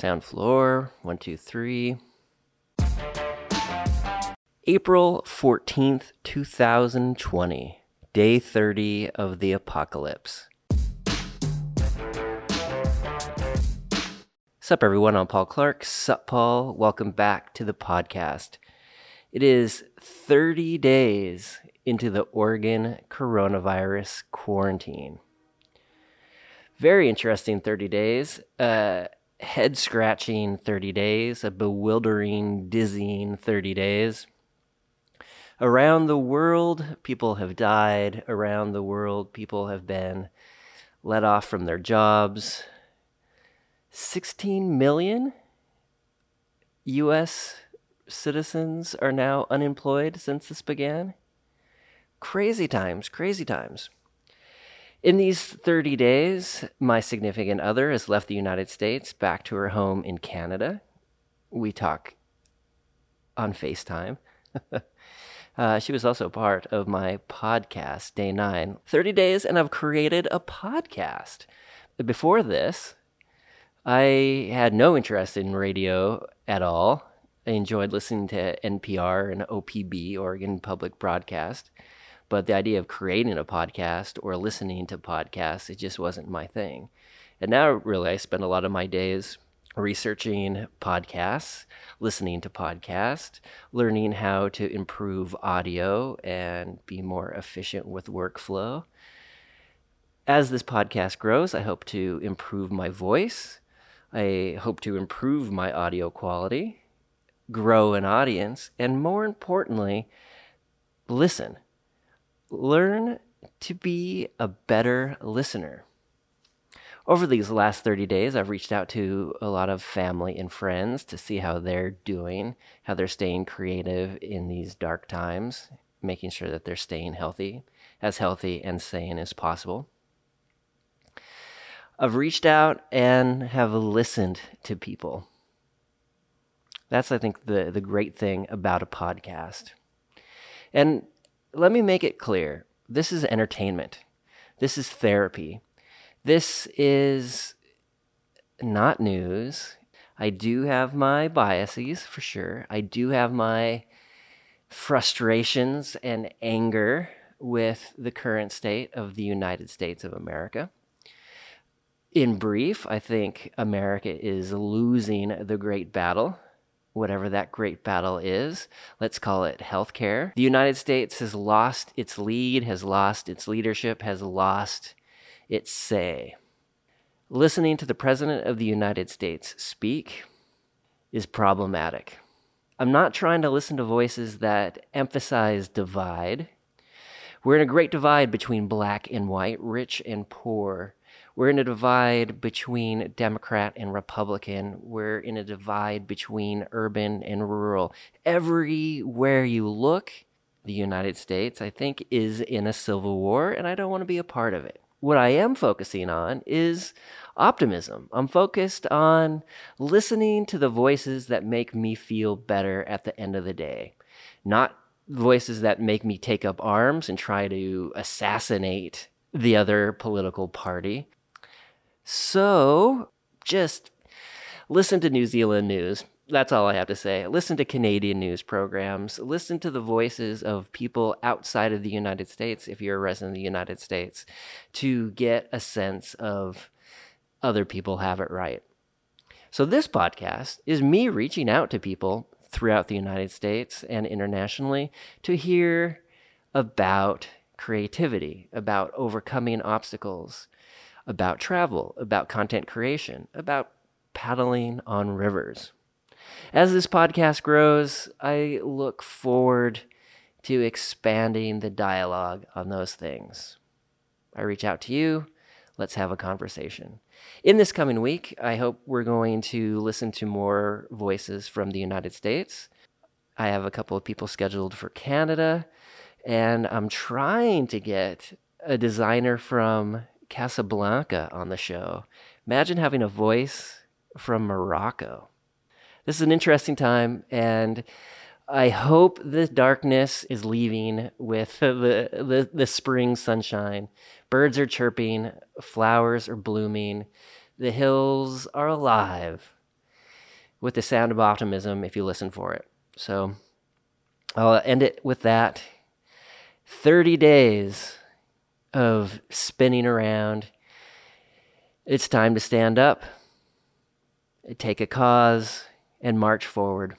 sound floor. One, two, three. April 14th, 2020, day 30 of the apocalypse. Sup, everyone? I'm Paul Clark. Sup, Paul. Welcome back to the podcast. It is 30 days into the Oregon coronavirus quarantine. Very interesting 30 days. Uh, head scratching 30 days, a bewildering, dizzying 30 days. Around the world, people have died. Around the world, people have been let off from their jobs. 16 million US citizens are now unemployed since this began. Crazy times, crazy times. In these 30 days, my significant other has left the United States back to her home in Canada. We talk on FaceTime. uh, she was also part of my podcast, Day 9. 30 days, and I've created a podcast. Before this, I had no interest in radio at all. I enjoyed listening to NPR and OPB, Oregon Public Broadcast. But the idea of creating a podcast or listening to podcasts, it just wasn't my thing. And now, really, I spend a lot of my days researching podcasts, listening to podcasts, learning how to improve audio and be more efficient with workflow. As this podcast grows, I hope to improve my voice. I hope to improve my audio quality, grow an audience, and more importantly, listen learn to be a better listener. Over these last 30 days, I've reached out to a lot of family and friends to see how they're doing, how they're staying creative in these dark times, making sure that they're staying healthy, as healthy and sane as possible. I've reached out and have listened to people. That's, I think, the, the great thing about a podcast. And let me make it clear this is entertainment, this is therapy, this is not news. I do have my biases for sure. I do have my frustrations and anger with the current state of the United States of America. In brief, I think America is losing the great battle whatever that great battle is. Let's call it healthcare. The United States has lost its lead, has lost its leadership, has lost its say. Listening to the President of the United States speak is problematic. I'm not trying to listen to voices that emphasize divide. We're in a great divide between black and white, rich and poor, we're in a divide between Democrat and Republican. We're in a divide between urban and rural. Everywhere you look, the United States, I think, is in a civil war, and I don't want to be a part of it. What I am focusing on is optimism. I'm focused on listening to the voices that make me feel better at the end of the day, not voices that make me take up arms and try to assassinate the other political party. So just listen to New Zealand news. That's all I have to say. Listen to Canadian news programs. Listen to the voices of people outside of the United States, if you're a resident of the United States, to get a sense of other people have it right. So, this podcast is me reaching out to people throughout the United States and internationally to hear about creativity, about overcoming obstacles, about travel, about content creation, about paddling on rivers. As this podcast grows, I look forward to expanding the dialogue on those things. I reach out to you. Let's have a conversation. In this coming week, I hope we're going to listen to more voices from the United States. I have a couple of people scheduled for Canada, and I'm trying to get a designer from Casablanca on the show. Imagine having a voice from Morocco. This is an interesting time, and I hope the darkness is leaving with the, the, the spring sunshine. Birds are chirping, flowers are blooming, the hills are alive. with the sound of optimism if you listen for it. So I'll end it with that. 30 days of spinning around. It's time to stand up, take a cause, and march forward.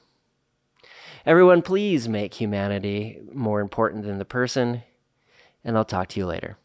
Everyone, please make humanity more important than the person, and I'll talk to you later.